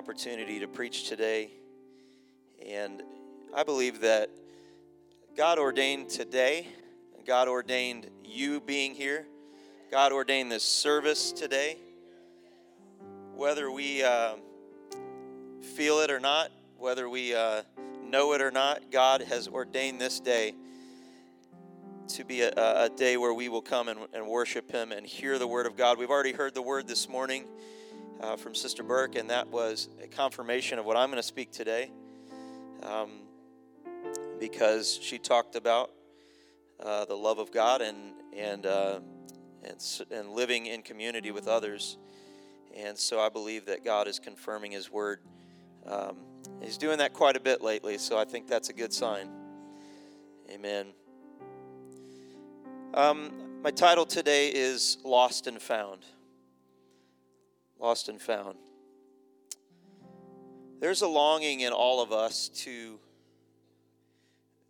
Opportunity to preach today. And I believe that God ordained today, God ordained you being here, God ordained this service today. Whether we uh, feel it or not, whether we uh, know it or not, God has ordained this day to be a, a day where we will come and, and, worship Him and hear the Word of God. We've already heard the Word this morning uh, from Sister Burk, and that was a confirmation of what I'm going to speak today um, because she talked about uh, the love of God and, and, uh, and, and living in community with others. And so I believe that God is confirming His Word. Um, he's doing that quite a bit lately, so I think that's a good sign. Amen. Um, my title today is Lost and Found. Lost and Found. There's a longing in all of us to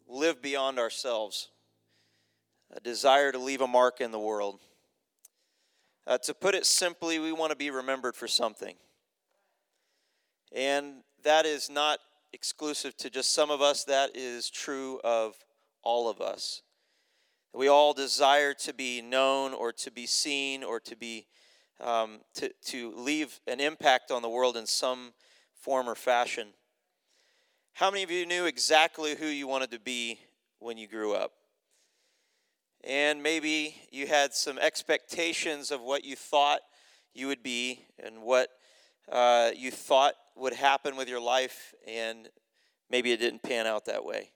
live beyond ourselves, a desire to leave a mark in the world. Uh, to put it simply, we want to be remembered for something. And that is not exclusive to just some of us, that is true of all of us. We all desire to be known or to be seen or to be um, to, to leave an impact on the world in some form or fashion. How many of you knew exactly who you wanted to be when you grew up? And maybe you had some expectations of what you thought you would be and what uh, you thought would happen with your life, and maybe it didn't pan out that way.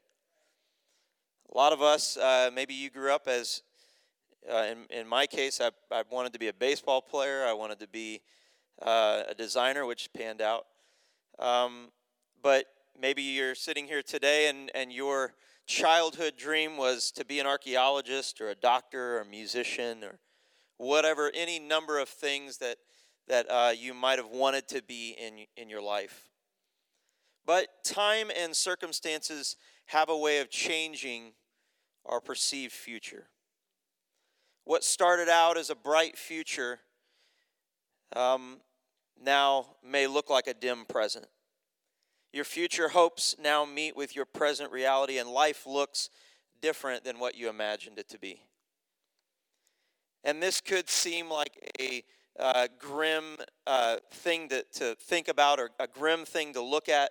A lot of us, uh, maybe you grew up as, uh, in, in my case, I, I wanted to be a baseball player. I wanted to be uh, a designer, which panned out. Um, but maybe you're sitting here today and, and your childhood dream was to be an archaeologist or a doctor or a musician or whatever, any number of things that, that uh, you might have wanted to be in, in your life. But time and circumstances have a way of changing our perceived future. What started out as a bright future um, now may look like a dim present. Your future hopes now meet with your present reality, and life looks different than what you imagined it to be. And this could seem like a uh, grim uh, thing to, to think about or a grim thing to look at,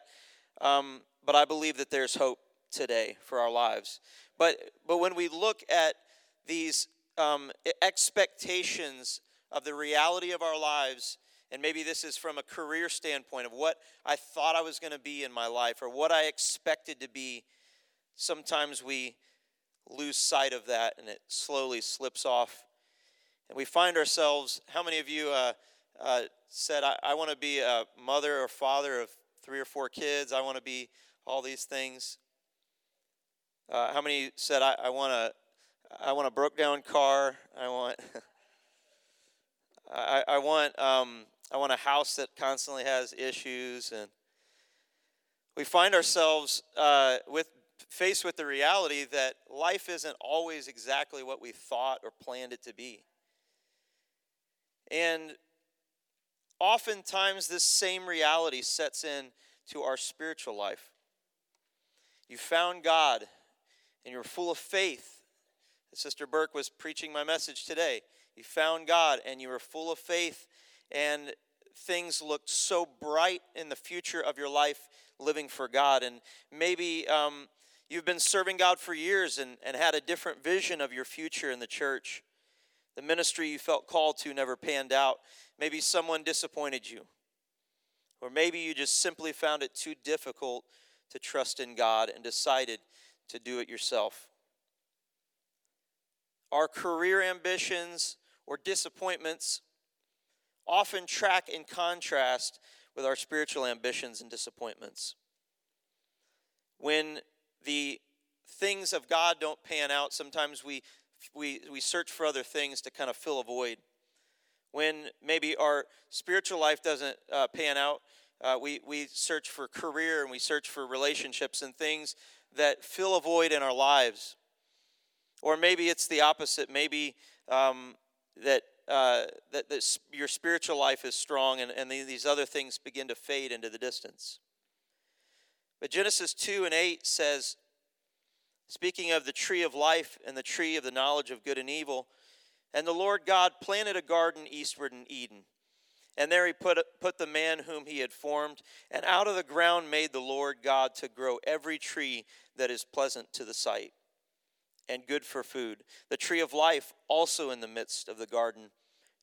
um, but I believe that there's hope today for our lives. But, but when we look at these um, expectations of the reality of our lives, and maybe this is from a career standpoint of what I thought I was going to be in my life or what I expected to be, sometimes we lose sight of that and it slowly slips off. And we find ourselves, how many of you uh, uh, said, I, I want to be a mother or father of three or four kids? I want to be all these things. Uh, how many said I, I want a I want a broke down car. I want I, I want um, I want a house that constantly has issues, and we find ourselves uh, with faced with the reality that life isn't always exactly what we thought or planned it to be. And oftentimes, this same reality sets in to our spiritual life. You found God and you're full of faith. Sister Burk was preaching my message today. You found God and you were full of faith, and things looked so bright in the future of your life living for God. And maybe um, you've been serving God for years and, and had a different vision of your future in the church. The ministry you felt called to never panned out. Maybe someone disappointed you. Or maybe you just simply found it too difficult to trust in God and decided to do it yourself. Our career ambitions or disappointments often track in contrast with our spiritual ambitions and disappointments. When the things of God don't pan out, sometimes we, we, we search for other things to kind of fill a void. When maybe our spiritual life doesn't uh, pan out, uh, we, we search for career and we search for relationships and things that fill a void in our lives. Or maybe it's the opposite. Maybe um, that, uh, that, your spiritual life is strong and, and these other things begin to fade into the distance. But Genesis 2 and 8 says, speaking of the tree of life and the tree of the knowledge of good and evil, and the Lord God planted a garden eastward in Eden. And there he put, put the man whom he had formed, and out of the ground made the Lord God to grow every tree that is pleasant to the sight and good for food, the tree of life also in the midst of the garden,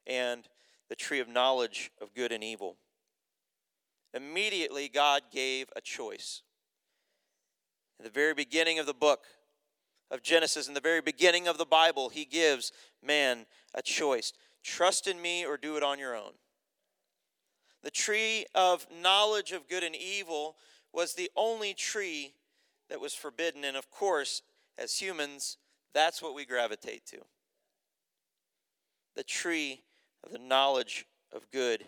and the tree of knowledge of good and evil. Immediately, God gave a choice. In the very beginning of the book of Genesis, in the very beginning of the Bible, He gives man a choice trust in me or do it on your own. The tree of knowledge of good and evil was the only tree that was forbidden. And of course, as humans, that's what we gravitate to the tree of the knowledge of good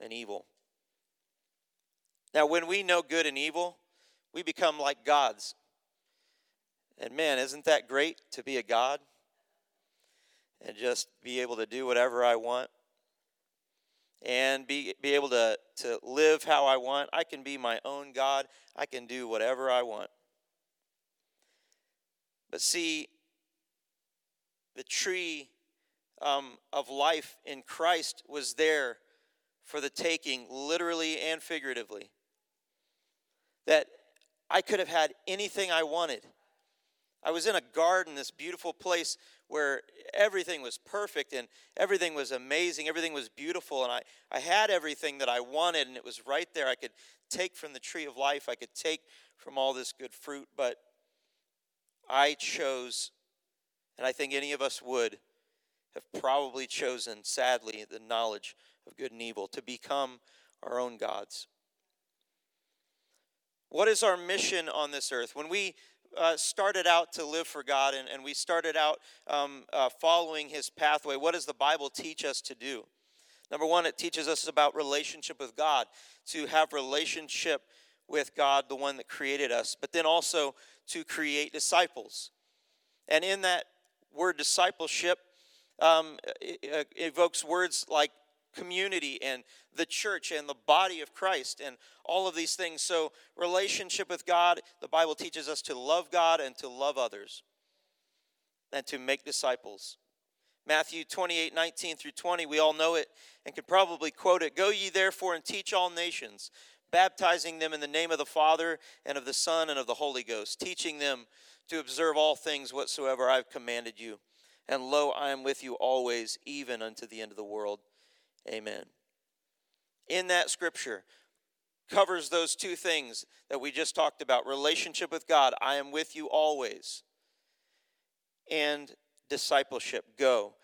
and evil. Now, when we know good and evil, we become like gods. And man, isn't that great to be a God and just be able to do whatever I want? and be, be able to, to live how I want. I can be my own God. I can do whatever I want. But see, the tree um, of life in Christ was there for the taking, literally and figuratively. That I could have had anything I wanted. I was in a garden, this beautiful place where everything was perfect and everything was amazing, everything was beautiful, and I, I had everything that I wanted, and it was right there. I could take from the tree of life, I could take from all this good fruit, but I chose, and I think any of us would have probably chosen, sadly, the knowledge of good and evil to become our own gods. What is our mission on this earth? When we uh, started out to live for God and, and we started out um, uh, following His pathway, what does the Bible teach us to do? Number one, it teaches us about relationship with God, to have relationship with God, the one that created us, but then also to create disciples. And in that word discipleship, um, it evokes words like community and the church and the body of Christ and all of these things. So, relationship with God, the Bible teaches us to love God and to love others and to make disciples. Matthew 28 19 through 20, we all know it and can probably quote it Go ye therefore and teach all nations, baptizing them in the name of the Father and of the Son and of the Holy Ghost, teaching them to observe all things whatsoever I've commanded you. And lo, I am with you always, even unto the end of the world. Amen. In that scripture, covers those two things that we just talked about relationship with God, I am with you always, and discipleship, go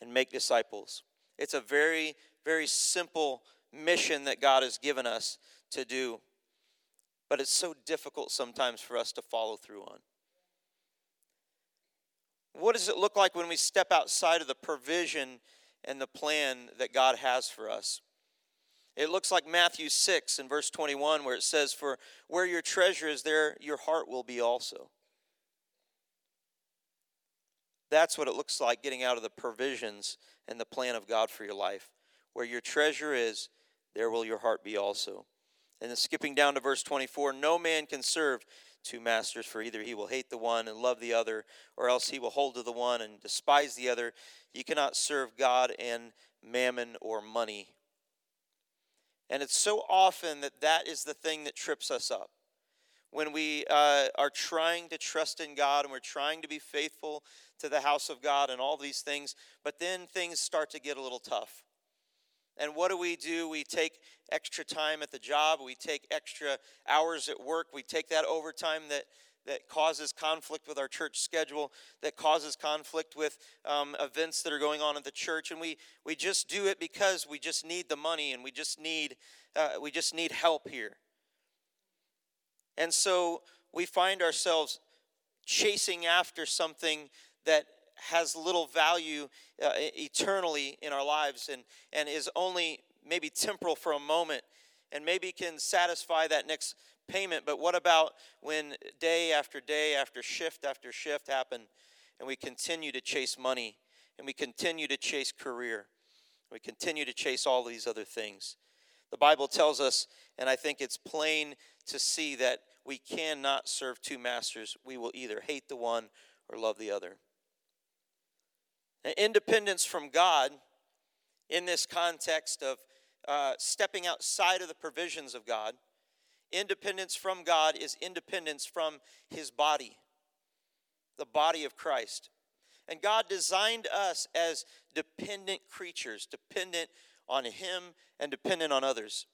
and make disciples. It's a very, very simple mission that God has given us to do, but it's so difficult sometimes for us to follow through on. What does it look like when we step outside of the provision and the plan that God has for us. It looks like Matthew 6 and verse 21, where it says, For where your treasure is, there your heart will be also. That's what it looks like getting out of the provisions and the plan of God for your life. Where your treasure is, there will your heart be also. And then skipping down to verse 24, no man can serve two masters, for either he will hate the one and love the other, or else he will hold to the one and despise the other. You cannot serve God and mammon or money. And it's so often that that is the thing that trips us up. When we uh, are trying to trust in God and we're trying to be faithful to the house of God and all these things, but then things start to get a little tough. And what do we do? We take extra time at the job, we take extra hours at work, we take that overtime that, that causes conflict with our church schedule, that causes conflict with um, events that are going on at the church, and we we just do it because we just need the money and we just need uh, we just need help here. And so we find ourselves chasing after something that has little value uh, eternally in our lives and, and is only maybe temporal for a moment and maybe can satisfy that next payment. But what about when day after day after shift after shift happen and we continue to chase money and we continue to chase career? We continue to chase all these other things. The Bible tells us, and I think it's plain to see that we cannot serve two masters. We will either hate the one or love the other. Independence from God in this context of uh, stepping outside of the provisions of God, independence from God is independence from His body, the body of Christ. And God designed us as dependent creatures, dependent on Him and dependent on others.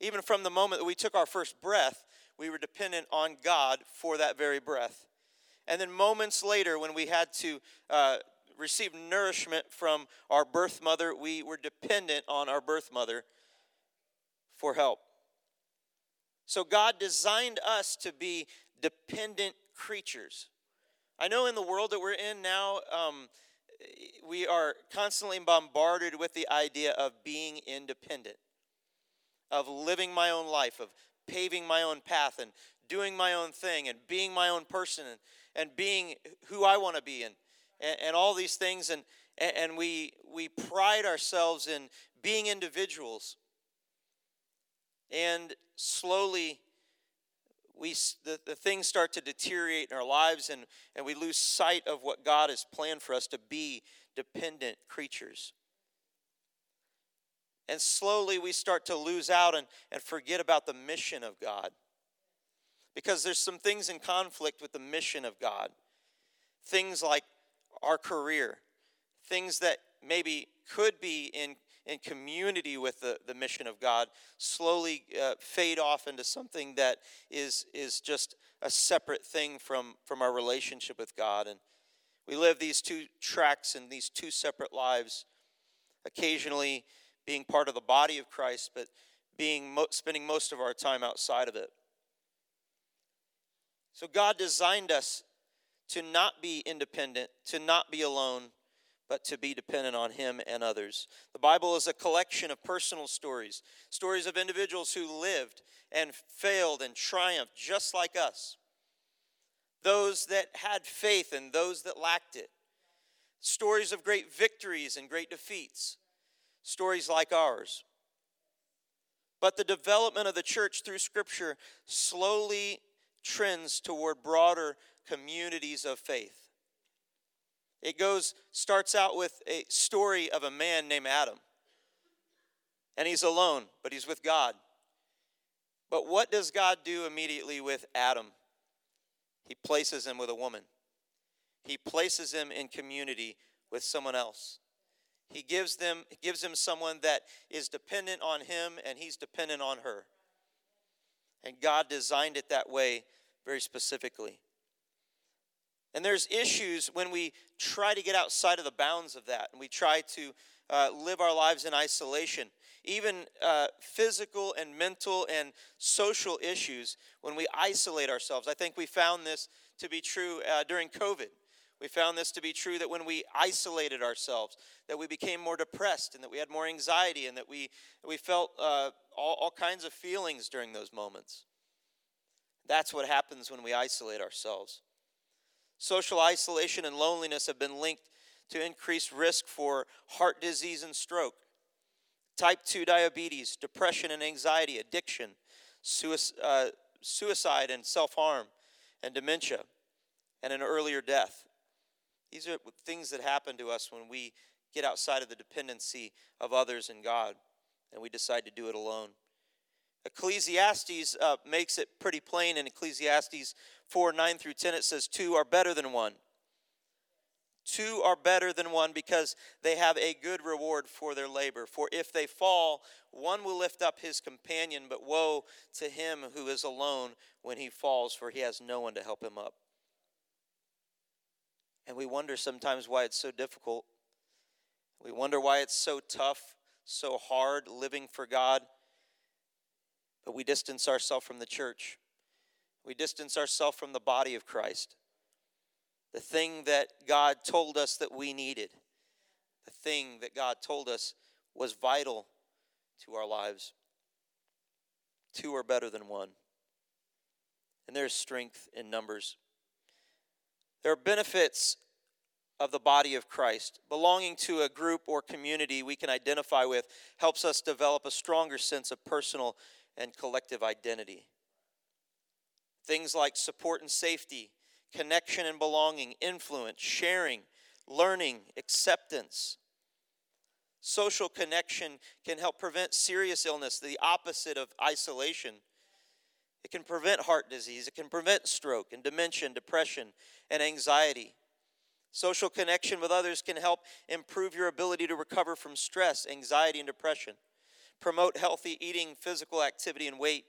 Even from the moment that we took our first breath, we were dependent on God for that very breath. And then moments later, when we had to uh, receive nourishment from our birth mother, we were dependent on our birth mother for help. So God designed us to be dependent creatures. I know in the world that we're in now, um, we are constantly bombarded with the idea of being independent, of living my own life, of paving my own path and doing my own thing and being my own person and, and being who I want to be and, and, and, all these things. And, and we, we pride ourselves in being individuals. And slowly, we, the, the things start to deteriorate in our lives and, and we lose sight of what God has planned for us to be dependent creatures. And slowly we start to lose out and, and forget about the mission of God. Because there's some things in conflict with the mission of God. Things like our career, things that maybe could be in, in community with the, the mission of God, slowly uh, fade off into something that is, is just a separate thing from, from our relationship with God. And we live these two tracks and these two separate lives. Occasionally, being part of the body of Christ, but being spending most of our time outside of it. So God designed us to not be independent, to not be alone, but to be dependent on Him and others. The Bible is a collection of personal stories, stories of individuals who lived and failed and triumphed just like us, those that had faith and those that lacked it, stories of great victories and great defeats stories like ours. But the development of the church through Scripture slowly trends toward broader communities of faith. It goes, starts out with a story of a man named Adam. And he's alone, but he's with God. But what does God do immediately with Adam? He places him with a woman, he places him in community with someone else. He gives them gives him someone that is dependent on him and he's dependent on her. And God designed it that way very specifically. And there's issues when we try to get outside of the bounds of that and we try to uh, live our lives in isolation. Even uh, physical and mental and social issues when we isolate ourselves. I think we found this to be true uh, during COVID. We found this to be true that when we isolated ourselves, that we became more depressed and that we had more anxiety and that we, we felt uh, all, all kinds of feelings during those moments. That's what happens when we isolate ourselves. Social isolation and loneliness have been linked to increased risk for heart disease and stroke, type 2 diabetes, depression and anxiety, addiction, uh, suicide and self harm, and dementia, and an earlier death. These are things that happen to us when we get outside of the dependency of others and God and we decide to do it alone. Ecclesiastes uh, makes it pretty plain in Ecclesiastes 4 9 through 10. It says, Two are better than one. Two are better than one because they have a good reward for their labor. For if they fall, one will lift up his companion, but woe to him who is alone when he falls, for he has no one to help him up. And we wonder sometimes why it's so difficult. We wonder why it's so tough, so hard living for God. But we distance ourselves from the church, we distance ourselves from the body of Christ the thing that God told us that we needed, the thing that God told us was vital to our lives. Two are better than one. And there's strength in numbers. There are benefits of the body of Christ. Belonging to a group or community we can identify with helps us develop a stronger sense of personal and collective identity. Things like support and safety, connection and belonging, influence, sharing, learning, acceptance. Social connection can help prevent serious illness, the opposite of isolation. It can prevent heart disease, it can prevent stroke and dementia, depression, and anxiety. Social connection with others can help improve your ability to recover from stress, anxiety, and depression. Promote healthy eating, physical activity, and weight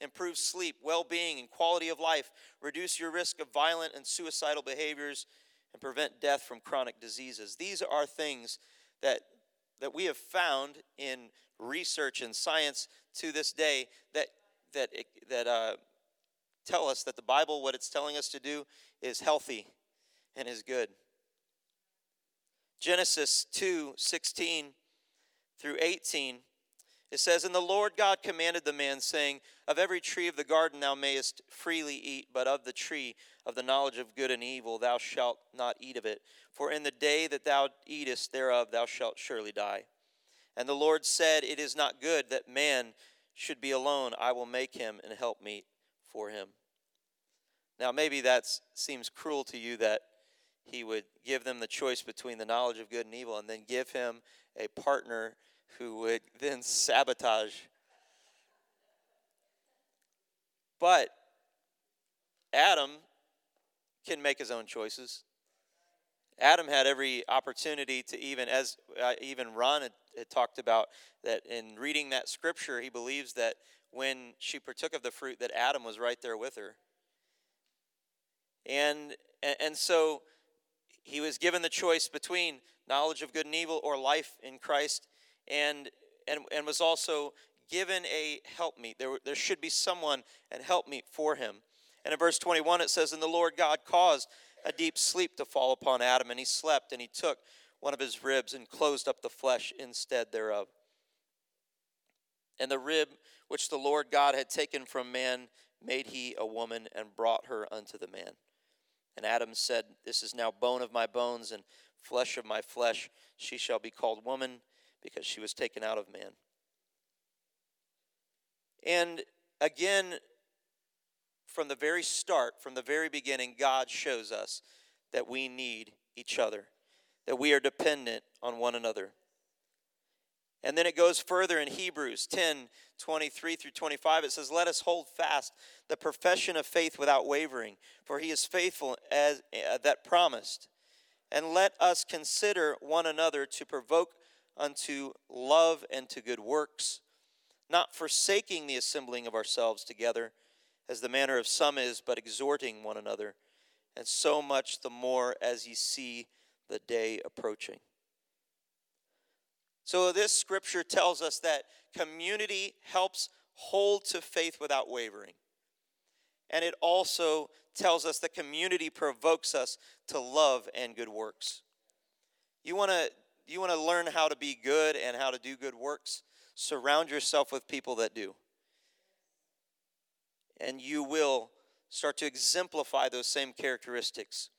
improve sleep, well being, and quality of life, reduce your risk of violent and suicidal behaviors, and prevent death from chronic diseases. These are things that, that we have found in research and science to this day that, that, that uh, tell us that the Bible, what it's telling us to do, is healthy and is good. Genesis 2 16 through 18 it says, And the Lord God commanded the man, saying, Of every tree of the garden thou mayest freely eat, but of the tree of the knowledge of good and evil thou shalt not eat of it. For in the day that thou eatest thereof thou shalt surely die. And the Lord said, It is not good that man should be alone. I will make him an helpmeet for him. Now, maybe that seems cruel to you that he would give them the choice between the knowledge of good and evil and then give him a partner who would then sabotage. But Adam can make his own choices. Adam had every opportunity to even, as uh, even Ron had, had talked about, that in reading that scripture, he believes that when she partook of the fruit, that Adam was right there with her. And and so he was given the choice between knowledge of good and evil or life in Christ and, and, and was also given a helpmeet. There, there should be someone and helpmeet for him. And in verse 21, it says, And the Lord God caused a deep sleep to fall upon Adam, and he slept, and he took one of his ribs and closed up the flesh instead thereof. And the rib which the Lord God had taken from man made he a woman and brought her unto the man. And Adam said, This is now bone of my bones and flesh of my flesh. She shall be called woman because she was taken out of man. And again, from the very start, from the very beginning, God shows us that we need each other, that we are dependent on one another. And then it goes further in Hebrews 10 23 through 25. It says, Let us hold fast the profession of faith without wavering, for he is faithful as uh, that promised. And let us consider one another to provoke unto love and to good works, not forsaking the assembling of ourselves together, as the manner of some is, but exhorting one another, and so much the more as ye see the day approaching. So, this scripture tells us that community helps hold to faith without wavering. And it also tells us that community provokes us to love and good works. You want to you want to learn how to be good and how to do good works? Surround yourself with people that do. And you will start to exemplify those same characteristics.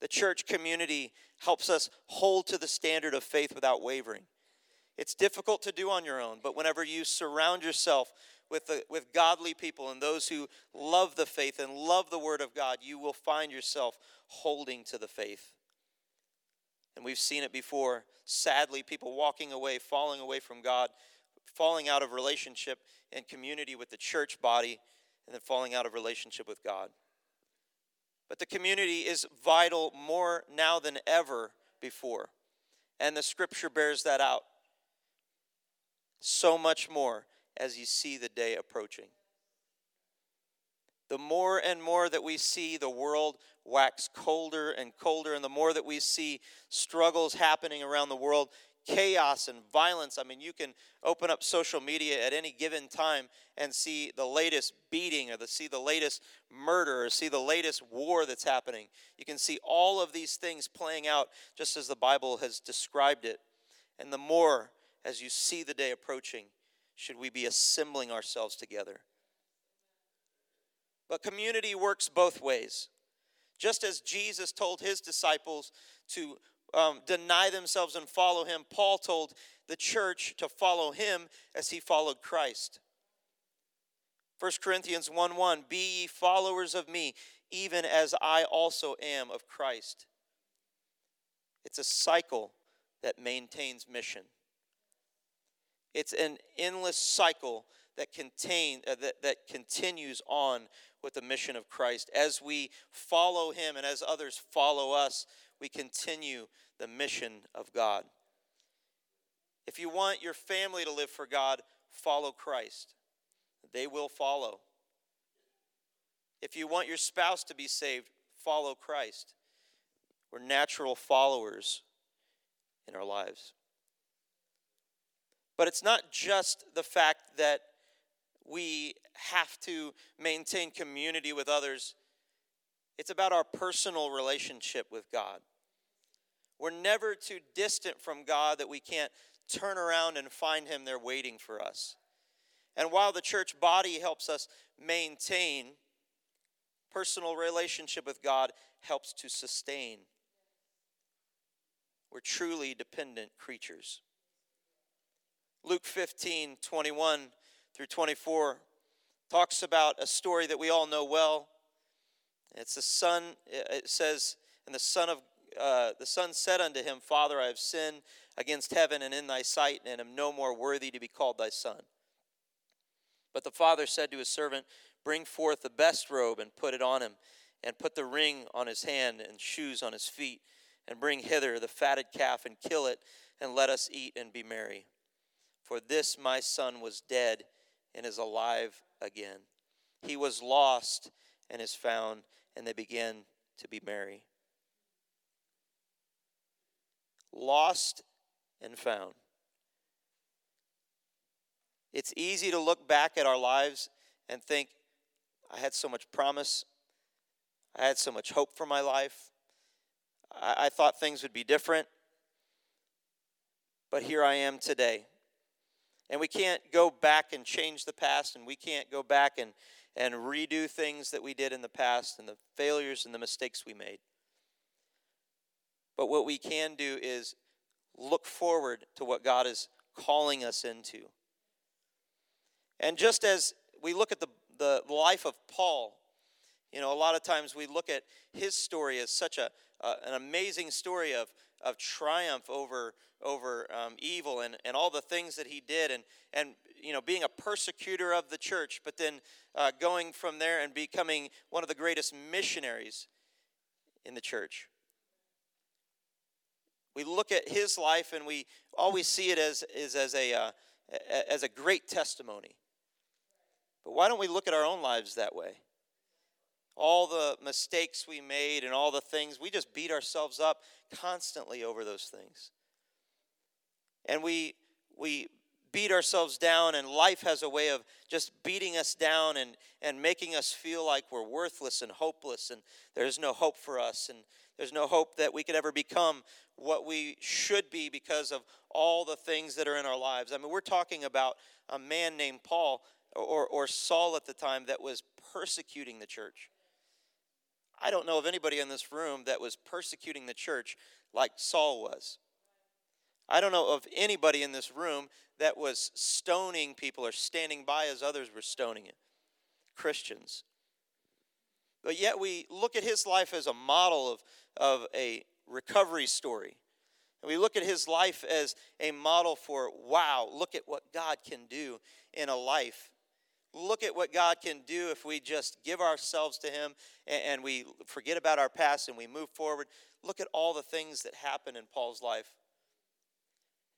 The church community helps us hold to the standard of faith without wavering. It's difficult to do on your own, but whenever you surround yourself with, the, with godly people and those who love the faith and love the Word of God, you will find yourself holding to the faith. And we've seen it before. Sadly, people walking away, falling away from God, falling out of relationship and community with the church body, and then falling out of relationship with God. But the community is vital more now than ever before. And the scripture bears that out. So much more as you see the day approaching. The more and more that we see the world wax colder and colder, and the more that we see struggles happening around the world, chaos and violence. I mean, you can open up social media at any given time and see the latest beating or the, see the latest murder or see the latest war that's happening. You can see all of these things playing out just as the Bible has described it. And the more as you see the day approaching, should we be assembling ourselves together. But community works both ways. Just as Jesus told his disciples to um, deny themselves and follow him, Paul told the church to follow him as he followed Christ. 1 Corinthians 1 1 Be ye followers of me, even as I also am of Christ. It's a cycle that maintains mission. It's an endless cycle that contain uh, that, that continues on with the mission of Christ. As we follow him and as others follow us, we continue the mission of God. If you want your family to live for God, follow Christ. They will follow. If you want your spouse to be saved, follow Christ. We're natural followers in our lives. But it's not just the fact that we have to maintain community with others, it's about our personal relationship with God. We're never too distant from God that we can't turn around and find Him there waiting for us. And while the church body helps us maintain, personal relationship with God helps to sustain. We're truly dependent creatures. Luke 15, 21 through 24 talks about a story that we all know well. It's the son, it says, and the son of uh, the son said unto him, Father, I have sinned against heaven and in thy sight, and am no more worthy to be called thy son. But the father said to his servant, Bring forth the best robe and put it on him, and put the ring on his hand and shoes on his feet, and bring hither the fatted calf and kill it, and let us eat and be merry. For this my son was dead and is alive again. He was lost and is found, and they begin to be merry lost and found. It's easy to look back at our lives and think, I had so much promise. I had so much hope for my life. I, I thought things would be different. But here I am today. And we can't go back and change the past, and we can't go back and, and redo things that we did in the past and the failures and the mistakes we made. But what we can do is look forward to what God is calling us into. And just as we look at the, the life of Paul, you know, a lot of times we look at his story as such a, uh, an amazing story of, of triumph over, over um, evil and, and all the things that he did and, and, you know, being a persecutor of the church, but then uh, going from there and becoming one of the greatest missionaries in the church. We look at his life and we always see it as, is as, a, uh, as a great testimony. But why don't we look at our own lives that way? All the mistakes we made and all the things, we just beat ourselves up constantly over those things. And we, we beat ourselves down, and life has a way of just beating us down and, and making us feel like we're worthless and hopeless, and there's no hope for us, and there's no hope that we could ever become what we should be because of all the things that are in our lives. I mean, we're talking about a man named Paul or, or Saul at the time that was persecuting the church. I don't know of anybody in this room that was persecuting the church like Saul was. I don't know of anybody in this room that was stoning people or standing by as others were stoning it. Christians. But yet we look at his life as a model of, of a recovery story. And we look at his life as a model for wow, look at what God can do in a life look at what God can do if we just give ourselves to Him and, and we forget about our past and we move forward. Look at all the things that happen in Paul's life.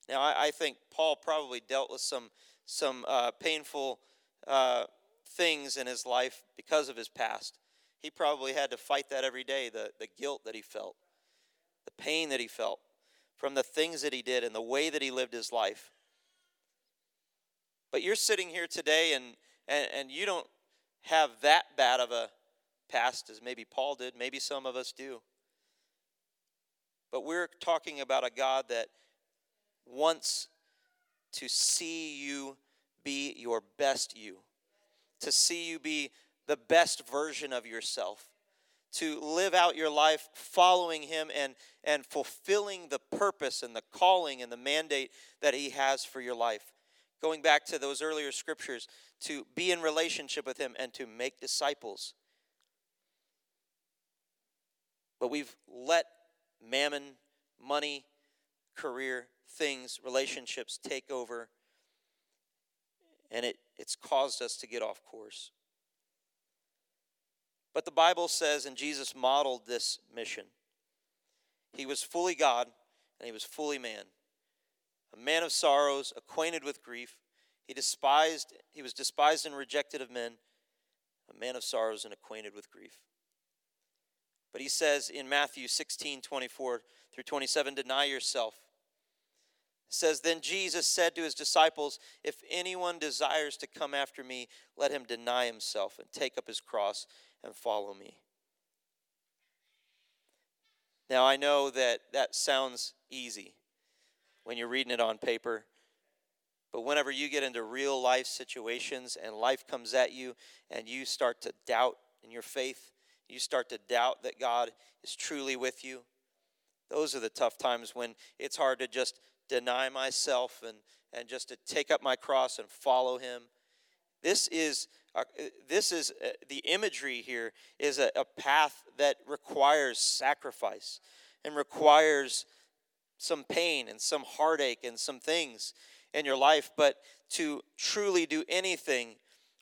Now, I, I think Paul probably dealt with some some uh, painful uh, things in his life because of his past. He probably had to fight that every day the, the guilt that he felt, the pain that he felt from the things that he did and the way that he lived his life. But you're sitting here today and, and, and you don't have that bad of a past as maybe Paul did. Maybe some of us do. But we're talking about a God that wants to see you be your best you, to see you be the best version of yourself, to live out your life following Him and, and fulfilling the purpose and the calling and the mandate that He has for your life going back to those earlier scriptures, to be in relationship with Him and to make disciples. But we've let mammon, money, career, things, relationships take over, and it, it's caused us to get off course. But the Bible says, and Jesus modeled this mission. He was fully God and he was fully man a man of sorrows, acquainted with grief. He despised, he was despised and rejected of men, a man of sorrows and acquainted with grief. But he says in Matthew 16, 24 through 27, deny yourself. It says, Then Jesus said to his disciples, If anyone desires to come after me, let him deny himself and take up his cross and follow me. Now, I know that that sounds easy when you're reading it on paper. But whenever you get into real life situations and life comes at you and you start to doubt in your faith, you start to doubt that God is truly with you, those are the tough times when it's hard to just deny myself and, and just to take up my cross and follow Him. This is this is uh, the imagery here is a, a path that requires sacrifice and requires some pain and some heartache and some things in your life, but to truly do anything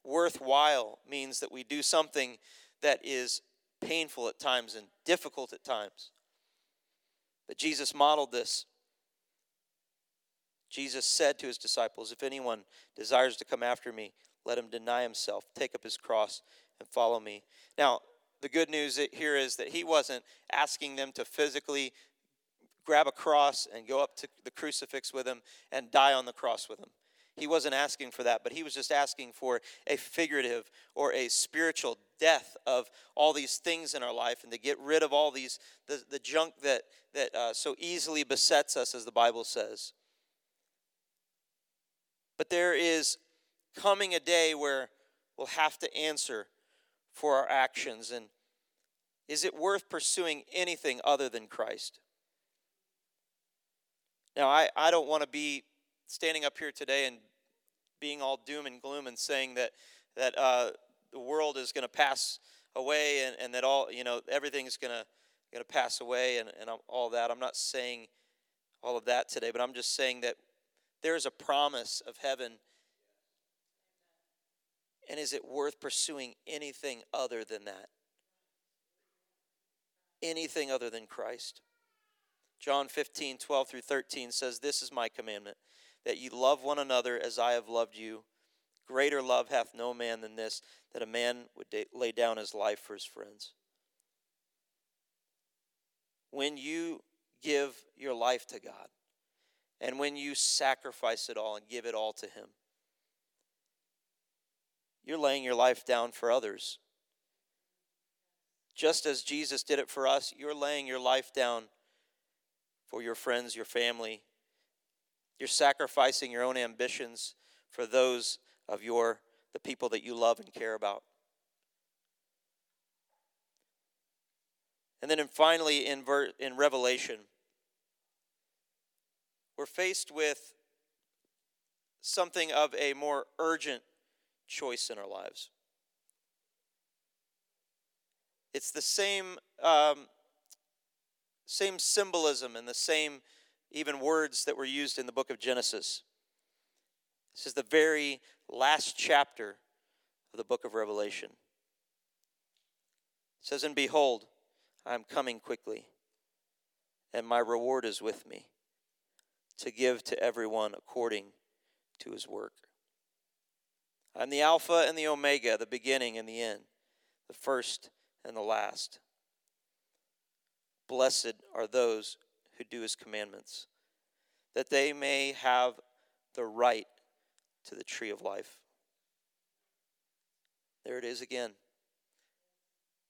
worthwhile means that we do something that is painful at times and difficult at times. But Jesus modeled this. Jesus said to his disciples, If anyone desires to come after me, let him deny himself, take up his cross, and follow me. Now, the good news here is that he wasn't asking them to physically grab a cross and go up to the crucifix with him and die on the cross with him. He wasn't asking for that, but he was just asking for a figurative or a spiritual death of all these things in our life and to get rid of all these, the, the junk that, that uh, so easily besets us, as the Bible says. But there is coming a day where we'll have to answer for our actions. And is it worth pursuing anything other than Christ? Now, I, I don't want to be standing up here today and being all doom and gloom and saying that, that uh, the world is going to pass away and, and that all, you know, everything's going to going to pass away and, and all that. I'm not saying all of that today, but I'm just saying that there is a promise of heaven. And is it worth pursuing anything other than that? Anything other than Christ? John 15, 12 through 13 says, This is my commandment, that ye love one another as I have loved you. Greater love hath no man than this, that a man would lay down his life for his friends. When you give your life to God, and when you sacrifice it all and give it all to Him, you're laying your life down for others. Just as Jesus did it for us, you're laying your life down for your friends, your family. You're sacrificing your own ambitions for those of your the people that you love and care about. And then and finally in ver- in Revelation we're faced with something of a more urgent choice in our lives. It's the same um, same symbolism and the same even words that were used in the book of Genesis. This is the very last chapter of the book of Revelation. It says, And behold, I am coming quickly, and my reward is with me, to give to everyone according to his work. I am the Alpha and the Omega, the beginning and the end, the first and the last. Blessed are those who do his commandments, that they may have the right to the tree of life. There it is again.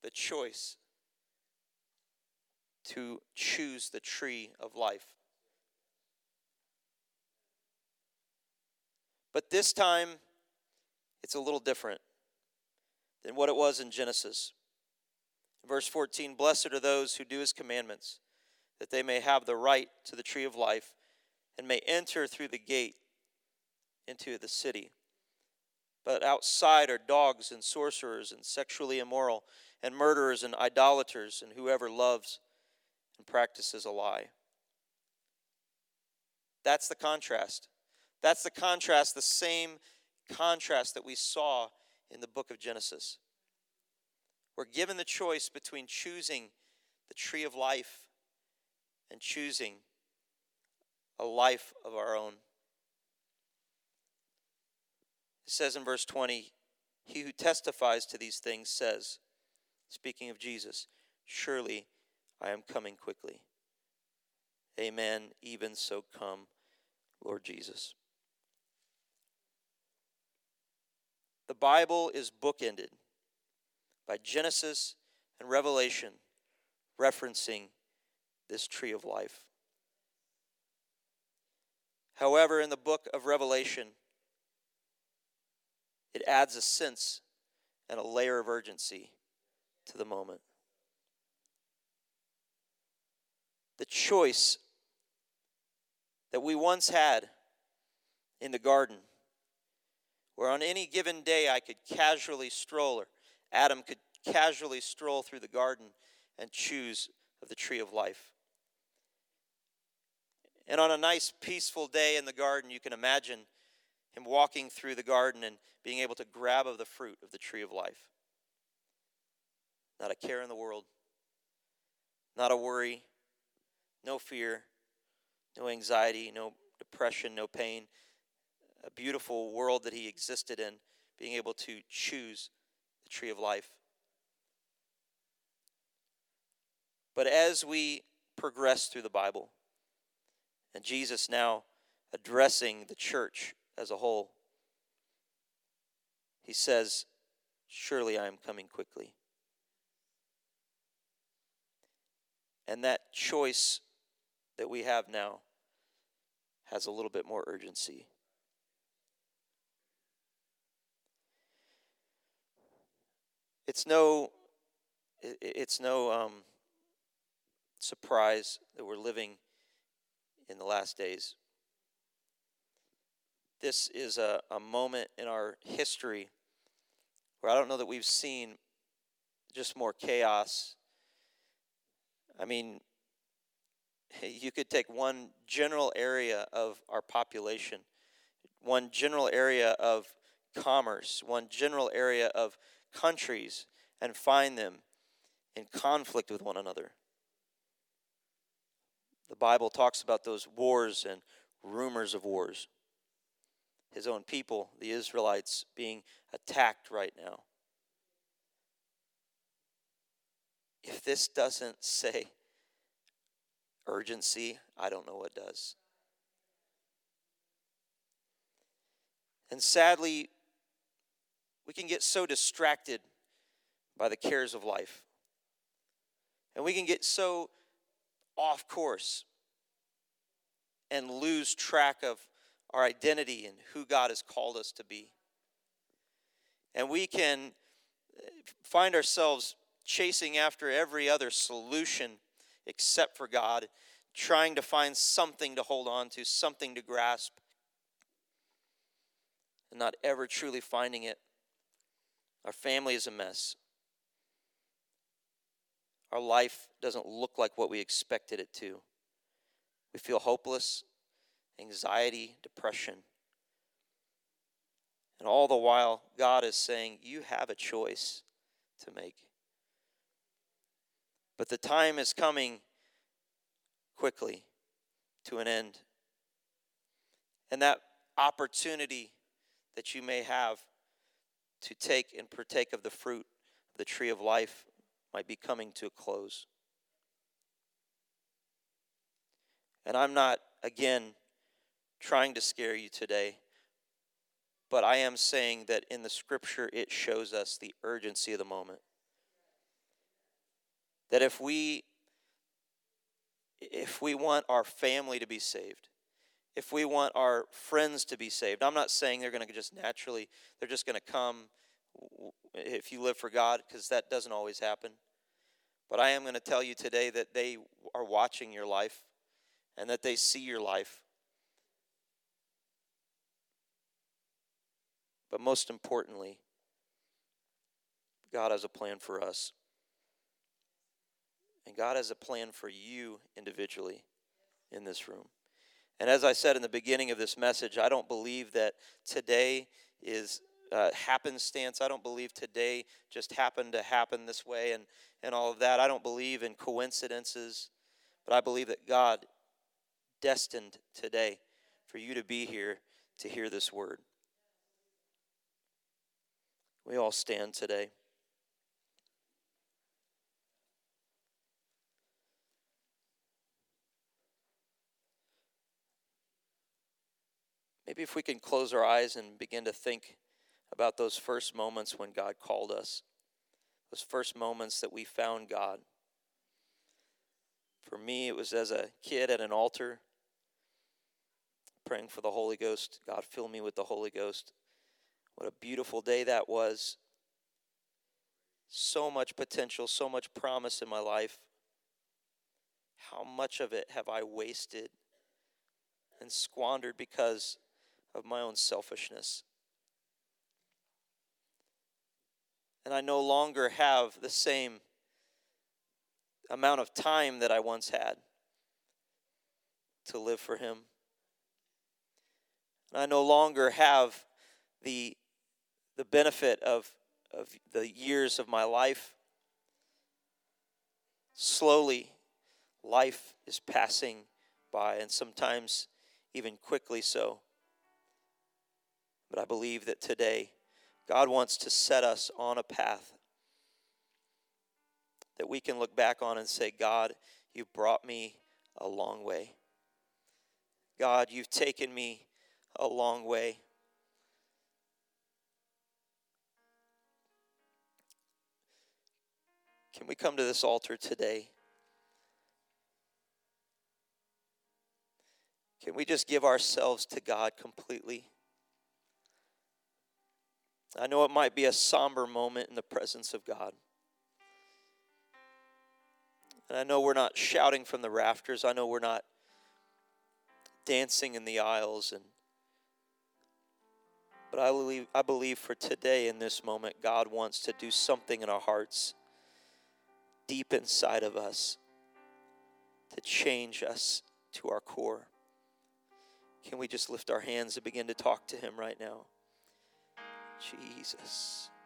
The choice to choose the tree of life. But this time, it's a little different than what it was in Genesis. Verse 14 Blessed are those who do his commandments, that they may have the right to the tree of life and may enter through the gate into the city. But outside are dogs and sorcerers and sexually immoral and murderers and idolaters and whoever loves and practices a lie. That's the contrast. That's the contrast, the same contrast that we saw in the book of Genesis. We're given the choice between choosing the tree of life and choosing a life of our own. It says in verse 20, He who testifies to these things says, speaking of Jesus, Surely I am coming quickly. Amen. Even so, come, Lord Jesus. The Bible is bookended by Genesis and Revelation referencing this tree of life. However, in the book of Revelation, it adds a sense and a layer of urgency to the moment. The choice that we once had in the garden where on any given day I could casually stroll, or Adam could casually stroll through the garden and choose of the tree of life. And on a nice, peaceful day in the garden, you can imagine him walking through the garden and being able to grab of the fruit of the tree of life. Not a care in the world, not a worry, no fear, no anxiety, no depression, no pain. A beautiful world that he existed in, being able to choose tree of life. But as we progress through the Bible, and Jesus now addressing the church as a whole, he says, Surely I am coming quickly. And that choice that we have now has a little bit more urgency. It's no, it's no um, surprise that we're living in the last days. This is a, a moment in our history where I don't know that we've seen just more chaos. I mean, you could take one general area of our population, one general area of commerce, one general area of countries and find them in conflict with one another. The Bible talks about those wars and rumors of wars. His own people, the Israelites, being attacked right now. If this doesn't say urgency, I don't know what does. And sadly, we can get so distracted by the cares of life. And we can get so off course and lose track of our identity and who God has called us to be. And we can uh, find ourselves chasing after every other solution except for God, trying to find something to hold on to, something to grasp, and not ever truly finding it our family is a mess. Our life doesn't look like what we expected it to. We feel hopeless, anxiety, depression. And all the while, God is saying, You have a choice to make. But the time is coming quickly to an end. And that opportunity that you may have to take and partake of the fruit of the tree of life might be coming to a close. And I'm not, again, trying to scare you today, but I am saying that in the scripture it shows us the urgency of the moment. That if we if we want our family to be saved, if we want our friends to be saved, I'm not saying they're going to just naturally, they're just going to come if you live for God, because that doesn't always happen. But I am going to tell you today that they are watching your life and that they see your life. But most importantly, God has a plan for us. And God has a plan for you individually in this room. And as I said in the beginning of this message, I don't believe that today is uh, happenstance. I don't believe today just happened to happen this way and, and all of that. I don't believe in coincidences, but I believe that God destined today for you to be here to hear this word. We all stand today. Maybe if we can close our eyes and begin to think about those first moments when God called us, those first moments that we found God. For me, it was as a kid at an altar, praying for the Holy Ghost. God, fill me with the Holy Ghost. What a beautiful day that was. So much potential, so much promise in my life. How much of it have I wasted and squandered because of my own selfishness. And I no longer have the same amount of time that I once had to live for Him. And I no longer have the, the benefit of, of the years of my life. Slowly, life is passing by, and sometimes even quickly so. But I believe that today, God wants to set us on a path that we can look back on and say, God, you've brought me a long way. God, you've taken me a long way. Can we come to this altar today? Can we just give ourselves to God completely? I know it might be a somber moment in the presence of God. And I know we're not shouting from the rafters. I know we're not dancing in the aisles and but I believe I believe for today in this moment God wants to do something in our hearts deep inside of us to change us to our core. Can we just lift our hands and begin to talk to him right now? Jesus.